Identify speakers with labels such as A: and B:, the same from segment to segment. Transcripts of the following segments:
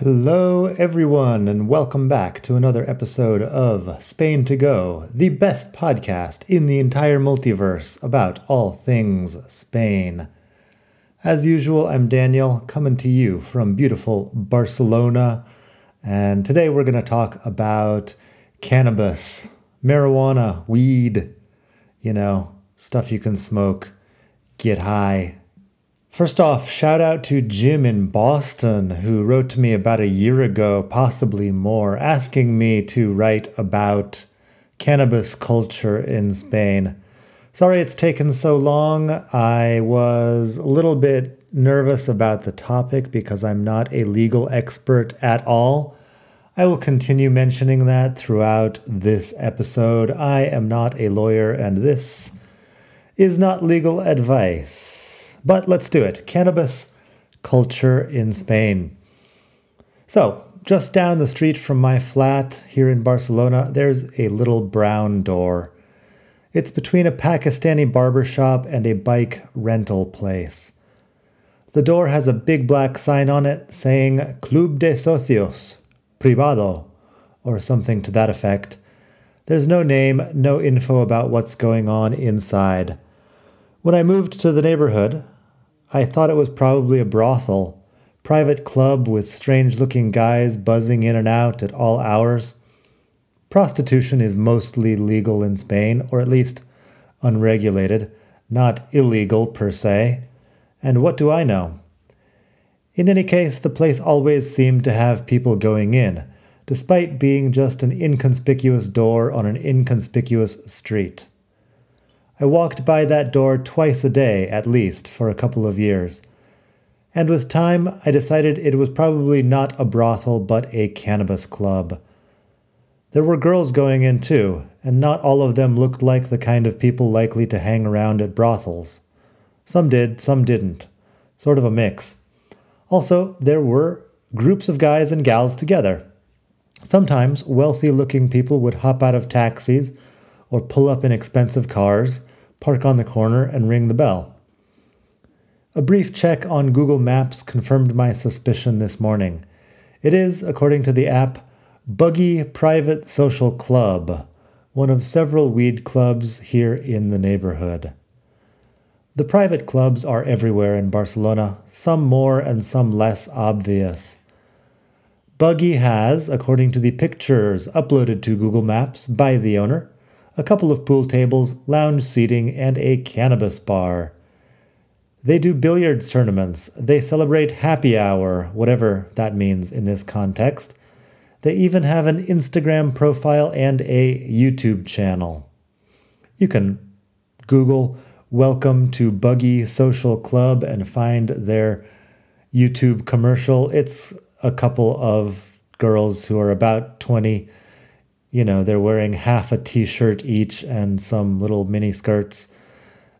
A: Hello, everyone, and welcome back to another episode of Spain to Go, the best podcast in the entire multiverse about all things Spain. As usual, I'm Daniel, coming to you from beautiful Barcelona, and today we're going to talk about cannabis, marijuana, weed, you know, stuff you can smoke, get high, First off, shout out to Jim in Boston who wrote to me about a year ago, possibly more, asking me to write about cannabis culture in Spain. Sorry it's taken so long. I was a little bit nervous about the topic because I'm not a legal expert at all. I will continue mentioning that throughout this episode. I am not a lawyer, and this is not legal advice. But let's do it. Cannabis culture in Spain. So, just down the street from my flat here in Barcelona, there's a little brown door. It's between a Pakistani barber shop and a bike rental place. The door has a big black sign on it saying Club de Socios, Privado, or something to that effect. There's no name, no info about what's going on inside. When I moved to the neighborhood, I thought it was probably a brothel, private club with strange looking guys buzzing in and out at all hours. Prostitution is mostly legal in Spain, or at least unregulated, not illegal per se. And what do I know? In any case, the place always seemed to have people going in, despite being just an inconspicuous door on an inconspicuous street. I walked by that door twice a day, at least, for a couple of years. And with time, I decided it was probably not a brothel, but a cannabis club. There were girls going in too, and not all of them looked like the kind of people likely to hang around at brothels. Some did, some didn't. Sort of a mix. Also, there were groups of guys and gals together. Sometimes wealthy looking people would hop out of taxis or pull up in expensive cars, park on the corner, and ring the bell. A brief check on Google Maps confirmed my suspicion this morning. It is, according to the app, Buggy Private Social Club, one of several weed clubs here in the neighborhood. The private clubs are everywhere in Barcelona, some more and some less obvious. Buggy has, according to the pictures uploaded to Google Maps by the owner, a couple of pool tables, lounge seating, and a cannabis bar. They do billiards tournaments. They celebrate happy hour, whatever that means in this context. They even have an Instagram profile and a YouTube channel. You can Google Welcome to Buggy Social Club and find their YouTube commercial. It's a couple of girls who are about 20 you know, they're wearing half a t shirt each and some little mini skirts.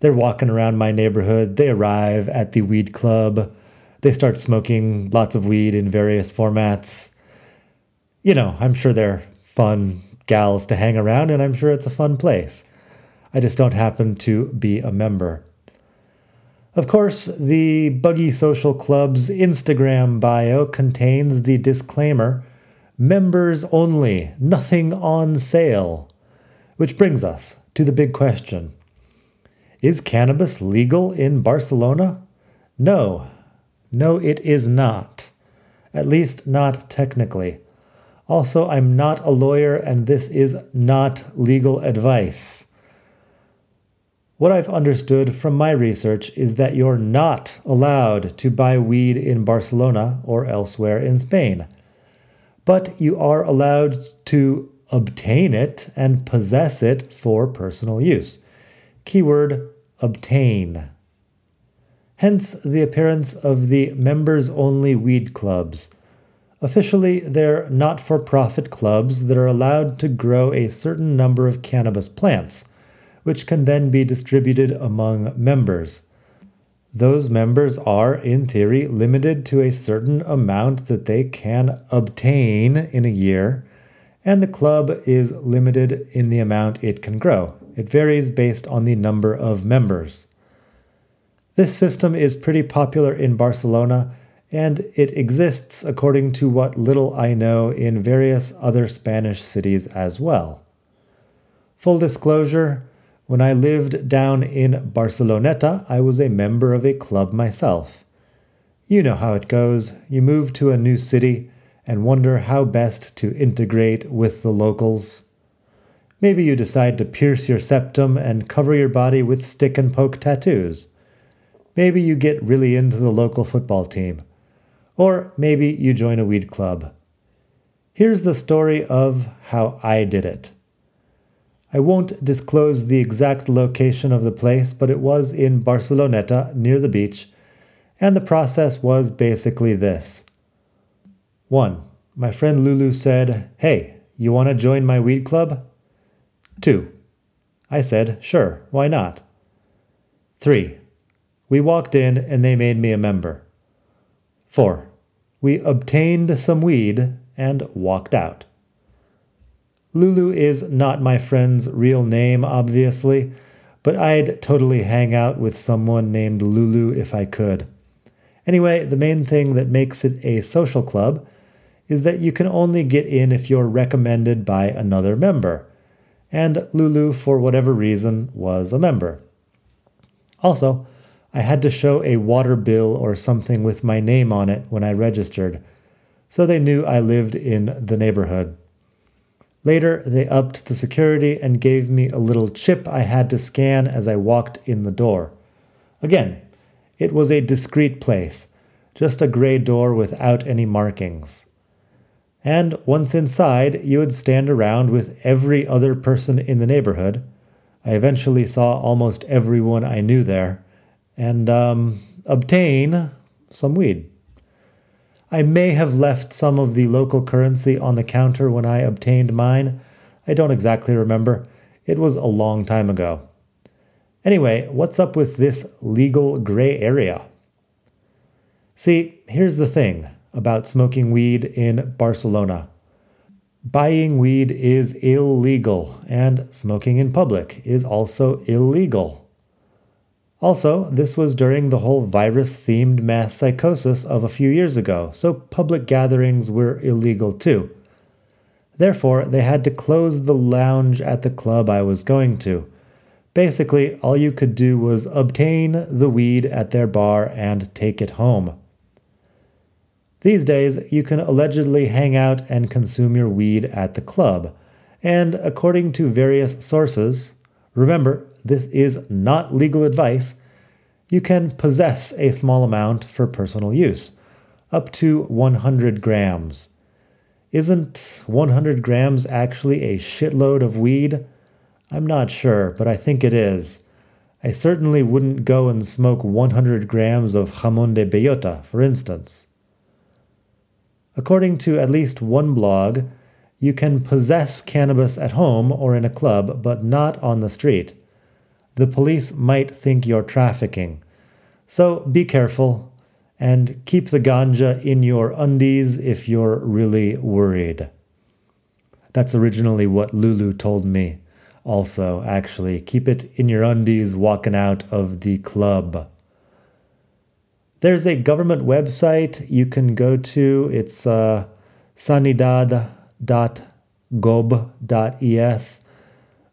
A: They're walking around my neighborhood. They arrive at the weed club. They start smoking lots of weed in various formats. You know, I'm sure they're fun gals to hang around, and I'm sure it's a fun place. I just don't happen to be a member. Of course, the Buggy Social Club's Instagram bio contains the disclaimer members only, nothing on sale. Which brings us to the big question Is cannabis legal in Barcelona? No. No, it is not. At least not technically. Also, I'm not a lawyer and this is not legal advice. What I've understood from my research is that you're not allowed to buy weed in Barcelona or elsewhere in Spain but you are allowed to obtain it and possess it for personal use. Keyword obtain. Hence the appearance of the members only weed clubs. Officially, they're not for profit clubs that are allowed to grow a certain number of cannabis plants, which can then be distributed among members. Those members are, in theory, limited to a certain amount that they can obtain in a year, and the club is limited in the amount it can grow. It varies based on the number of members. This system is pretty popular in Barcelona, and it exists according to what little I know in various other Spanish cities as well. Full disclosure, when I lived down in Barceloneta, I was a member of a club myself. You know how it goes. You move to a new city and wonder how best to integrate with the locals. Maybe you decide to pierce your septum and cover your body with stick and poke tattoos. Maybe you get really into the local football team. Or maybe you join a weed club. Here's the story of how I did it. I won't disclose the exact location of the place, but it was in Barceloneta near the beach, and the process was basically this. 1. My friend Lulu said, Hey, you want to join my weed club? 2. I said, Sure, why not? 3. We walked in and they made me a member. 4. We obtained some weed and walked out. Lulu is not my friend's real name, obviously, but I'd totally hang out with someone named Lulu if I could. Anyway, the main thing that makes it a social club is that you can only get in if you're recommended by another member. And Lulu, for whatever reason, was a member. Also, I had to show a water bill or something with my name on it when I registered, so they knew I lived in the neighborhood. Later, they upped the security and gave me a little chip I had to scan as I walked in the door. Again, it was a discreet place, just a gray door without any markings. And once inside, you would stand around with every other person in the neighborhood. I eventually saw almost everyone I knew there, and um, obtain some weed. I may have left some of the local currency on the counter when I obtained mine. I don't exactly remember. It was a long time ago. Anyway, what's up with this legal gray area? See, here's the thing about smoking weed in Barcelona. Buying weed is illegal, and smoking in public is also illegal. Also, this was during the whole virus themed mass psychosis of a few years ago, so public gatherings were illegal too. Therefore, they had to close the lounge at the club I was going to. Basically, all you could do was obtain the weed at their bar and take it home. These days, you can allegedly hang out and consume your weed at the club, and according to various sources, remember, this is not legal advice, you can possess a small amount for personal use, up to 100 grams. Isn't 100 grams actually a shitload of weed? I'm not sure, but I think it is. I certainly wouldn't go and smoke 100 grams of jamon de bellota, for instance. According to at least one blog, you can possess cannabis at home or in a club, but not on the street the police might think you're trafficking. So be careful and keep the ganja in your undies if you're really worried. That's originally what Lulu told me. Also, actually, keep it in your undies walking out of the club. There's a government website you can go to. It's uh, sanidad.gob.es,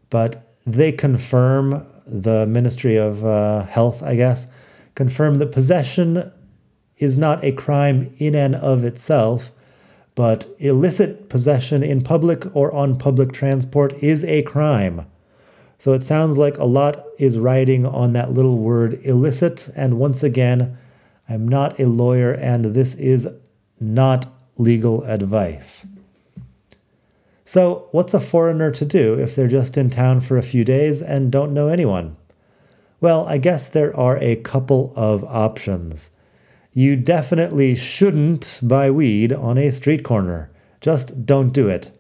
A: but they confirm the Ministry of uh, Health, I guess, confirmed that possession is not a crime in and of itself, but illicit possession in public or on public transport is a crime. So it sounds like a lot is riding on that little word illicit. And once again, I'm not a lawyer and this is not legal advice. So, what's a foreigner to do if they're just in town for a few days and don't know anyone? Well, I guess there are a couple of options. You definitely shouldn't buy weed on a street corner. Just don't do it.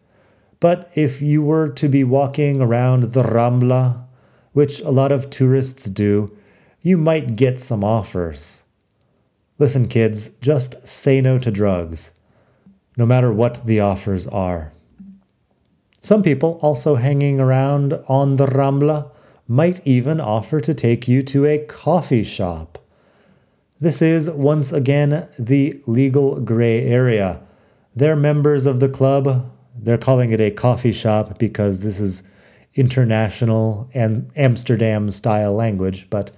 A: But if you were to be walking around the Rambla, which a lot of tourists do, you might get some offers. Listen, kids, just say no to drugs, no matter what the offers are. Some people also hanging around on the Rambla might even offer to take you to a coffee shop. This is, once again, the legal gray area. They're members of the club. They're calling it a coffee shop because this is international and Amsterdam style language, but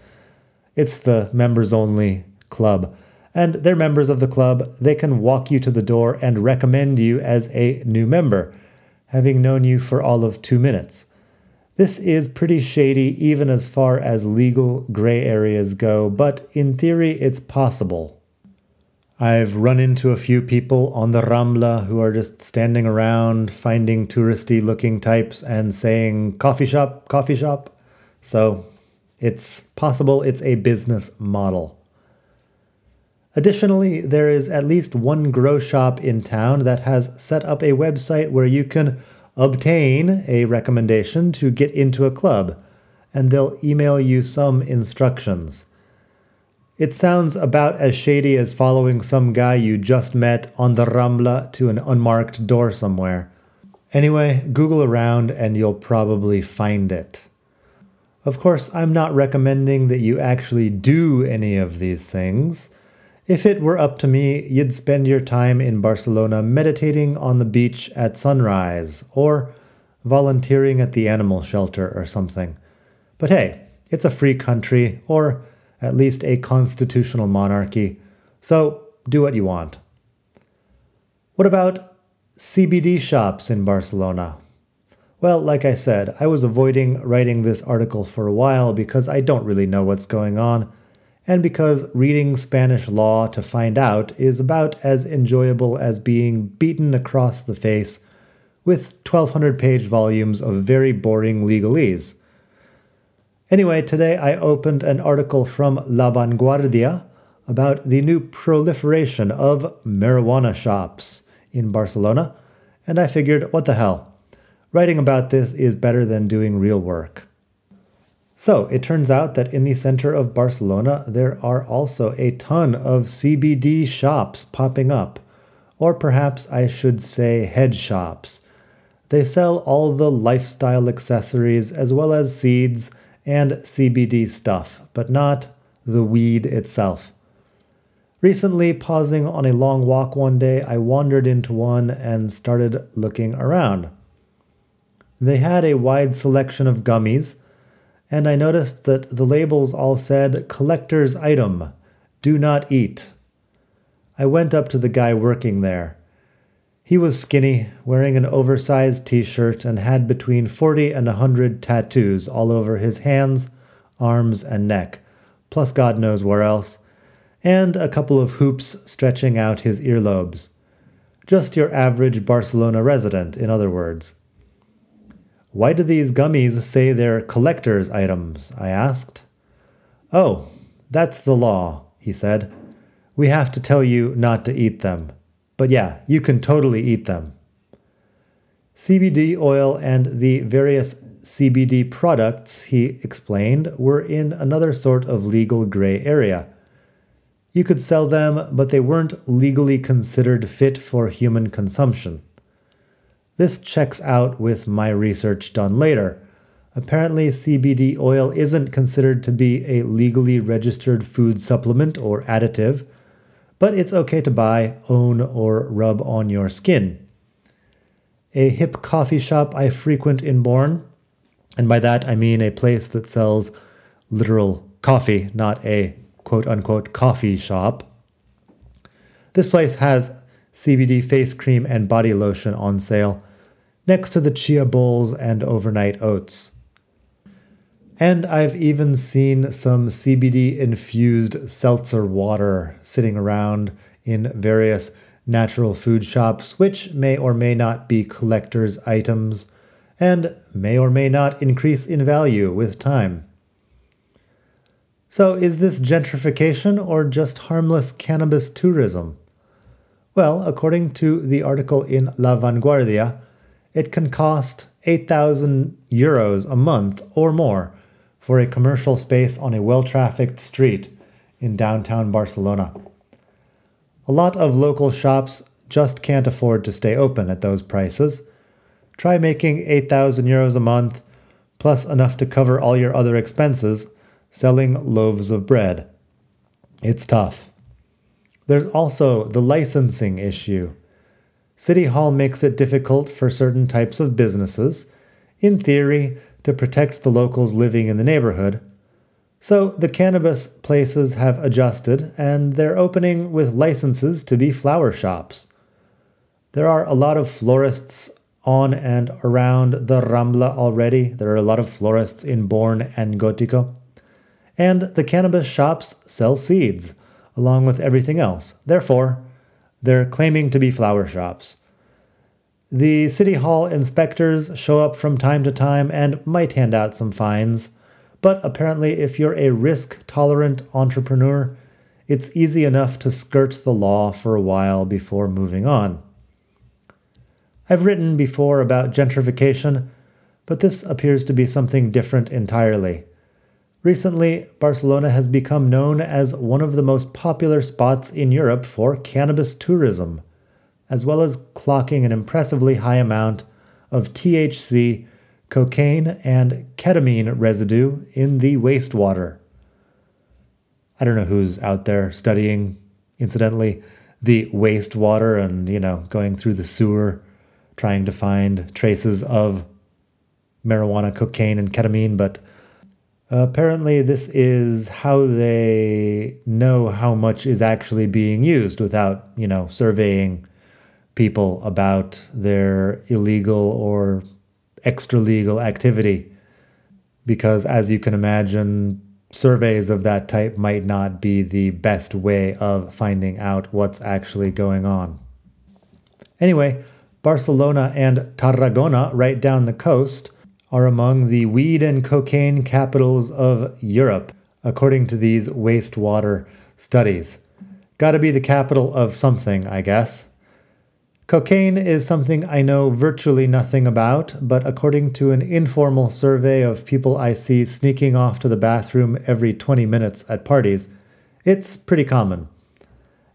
A: it's the members only club. And they're members of the club. They can walk you to the door and recommend you as a new member, having known you for all of two minutes. This is pretty shady, even as far as legal gray areas go, but in theory, it's possible. I've run into a few people on the Rambla who are just standing around finding touristy looking types and saying, coffee shop, coffee shop. So it's possible it's a business model. Additionally, there is at least one grow shop in town that has set up a website where you can obtain a recommendation to get into a club, and they'll email you some instructions. It sounds about as shady as following some guy you just met on the Rambla to an unmarked door somewhere. Anyway, Google around and you'll probably find it. Of course, I'm not recommending that you actually do any of these things. If it were up to me, you'd spend your time in Barcelona meditating on the beach at sunrise, or volunteering at the animal shelter or something. But hey, it's a free country, or at least a constitutional monarchy, so do what you want. What about CBD shops in Barcelona? Well, like I said, I was avoiding writing this article for a while because I don't really know what's going on and because reading Spanish law to find out is about as enjoyable as being beaten across the face with 1200 page volumes of very boring legalese. Anyway, today I opened an article from La Vanguardia about the new proliferation of marijuana shops in Barcelona, and I figured, what the hell? Writing about this is better than doing real work. So it turns out that in the center of Barcelona, there are also a ton of CBD shops popping up. Or perhaps I should say head shops. They sell all the lifestyle accessories as well as seeds and CBD stuff, but not the weed itself. Recently, pausing on a long walk one day, I wandered into one and started looking around. They had a wide selection of gummies and I noticed that the labels all said collector's item, do not eat. I went up to the guy working there. He was skinny, wearing an oversized t shirt, and had between 40 and a 100 tattoos all over his hands, arms, and neck, plus God knows where else, and a couple of hoops stretching out his earlobes. Just your average Barcelona resident, in other words. Why do these gummies say they're collector's items? I asked. Oh, that's the law, he said. We have to tell you not to eat them. But yeah, you can totally eat them. CBD oil and the various CBD products, he explained, were in another sort of legal gray area. You could sell them, but they weren't legally considered fit for human consumption. This checks out with my research done later. Apparently, CBD oil isn't considered to be a legally registered food supplement or additive, but it's okay to buy, own, or rub on your skin. A hip coffee shop I frequent in Born, and by that I mean a place that sells literal coffee, not a quote unquote coffee shop. This place has CBD face cream and body lotion on sale, next to the chia bowls and overnight oats. And I've even seen some CBD infused seltzer water sitting around in various natural food shops, which may or may not be collector's items and may or may not increase in value with time. So, is this gentrification or just harmless cannabis tourism? Well, according to the article in La Vanguardia, it can cost 8,000 euros a month or more for a commercial space on a well trafficked street in downtown Barcelona. A lot of local shops just can't afford to stay open at those prices. Try making 8,000 euros a month, plus enough to cover all your other expenses, selling loaves of bread. It's tough. There's also the licensing issue. City Hall makes it difficult for certain types of businesses, in theory, to protect the locals living in the neighborhood. So the cannabis places have adjusted and they're opening with licenses to be flower shops. There are a lot of florists on and around the Rambla already. There are a lot of florists in Born and Gotico. And the cannabis shops sell seeds, along with everything else. Therefore, they're claiming to be flower shops. The City Hall inspectors show up from time to time and might hand out some fines, but apparently, if you're a risk tolerant entrepreneur, it's easy enough to skirt the law for a while before moving on. I've written before about gentrification, but this appears to be something different entirely. Recently, Barcelona has become known as one of the most popular spots in Europe for cannabis tourism, as well as clocking an impressively high amount of THC, cocaine, and ketamine residue in the wastewater. I don't know who's out there studying, incidentally, the wastewater and, you know, going through the sewer trying to find traces of marijuana, cocaine, and ketamine, but apparently this is how they know how much is actually being used without, you know, surveying people about their illegal or extra legal activity. Because as you can imagine, surveys of that type might not be the best way of finding out what's actually going on. Anyway, Barcelona and Tarragona, right down the coast, are among the weed and cocaine capitals of Europe, according to these wastewater studies. Gotta be the capital of something, I guess. Cocaine is something I know virtually nothing about, but according to an informal survey of people I see sneaking off to the bathroom every 20 minutes at parties, it's pretty common.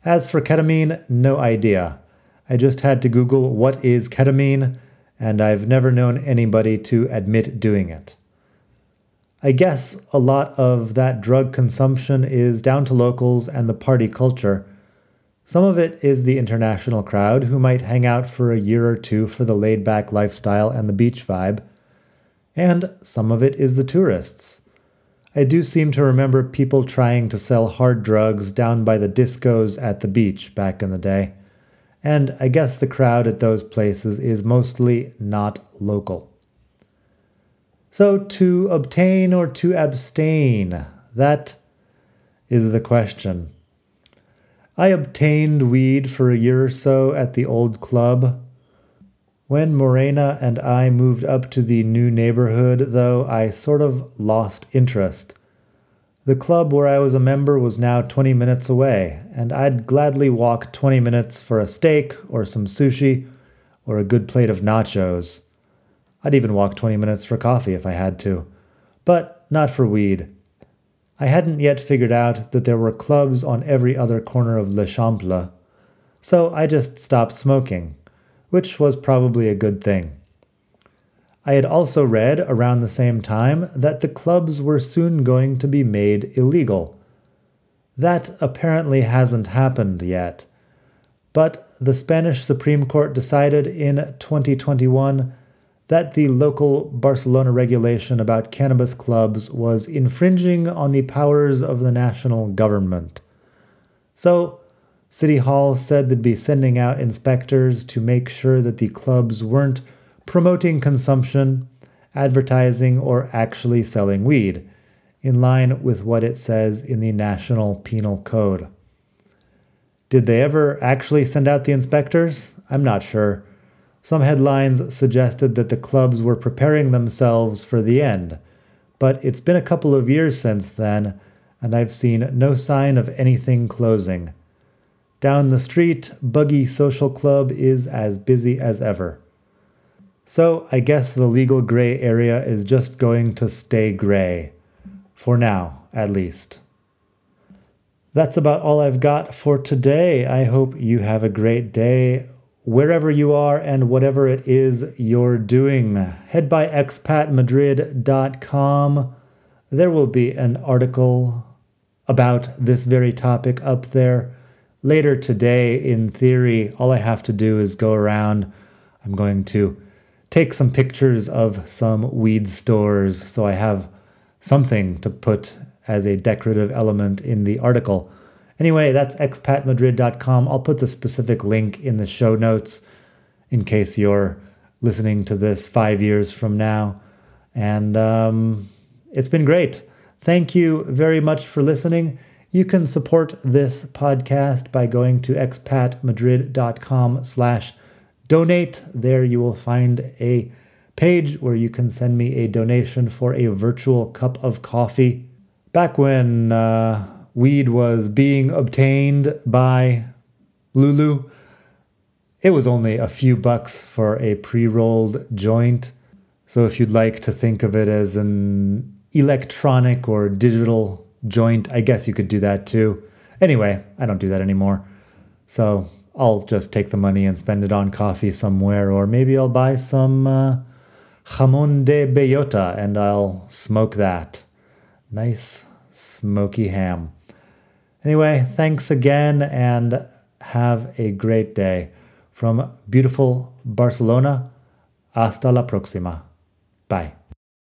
A: As for ketamine, no idea. I just had to Google what is ketamine, and I've never known anybody to admit doing it. I guess a lot of that drug consumption is down to locals and the party culture. Some of it is the international crowd who might hang out for a year or two for the laid back lifestyle and the beach vibe. And some of it is the tourists. I do seem to remember people trying to sell hard drugs down by the discos at the beach back in the day and I guess the crowd at those places is mostly not local. So, to obtain or to abstain, that is the question. I obtained weed for a year or so at the old club. When Morena and I moved up to the new neighborhood, though, I sort of lost interest. The club where I was a member was now 20 minutes away, and I'd gladly walk 20 minutes for a steak or some sushi or a good plate of nachos. I'd even walk 20 minutes for coffee if I had to, but not for weed. I hadn't yet figured out that there were clubs on every other corner of L'Eixample, so I just stopped smoking, which was probably a good thing. I had also read around the same time that the clubs were soon going to be made illegal. That apparently hasn't happened yet. But the Spanish Supreme Court decided in 2021 that the local Barcelona regulation about cannabis clubs was infringing on the powers of the national government. So, City Hall said they'd be sending out inspectors to make sure that the clubs weren't promoting consumption, advertising, or actually selling weed, in line with what it says in the National Penal Code. Did they ever actually send out the inspectors? I'm not sure. Some headlines suggested that the clubs were preparing themselves for the end, but it's been a couple of years since then, and I've seen no sign of anything closing. Down the street, Buggy Social Club is as busy as ever. So I guess the legal gray area is just going to stay gray. For now, at least. That's about all I've got for today. I hope you have a great day wherever you are and whatever it is you're doing. Head by expatmadrid.com. There will be an article about this very topic up there. Later today, in theory, all I have to do is go around. I'm going to take some pictures of some weed stores so I have something to put as a decorative element in the article. Anyway, that's expatmadrid.com. I'll put the specific link in the show notes in case you're listening to this five years from now. And um, it's been great. Thank you very much for listening. You can support this podcast by going to expatmadrid.com slash donate. There you will find a page where you can send me a donation for a virtual cup of coffee. Back when uh, weed was being obtained by Lulu, it was only a few bucks for a pre rolled joint. So if you'd like to think of it as an electronic or digital joint, I guess you could do that too. Anyway, I don't do that anymore. So I'll just take the money and spend it on coffee somewhere, or maybe I'll buy some uh, jamon de bellota and I'll smoke that. Nice smoky ham. Anyway, thanks again and have a great day. From beautiful Barcelona, hasta la próxima. Bye.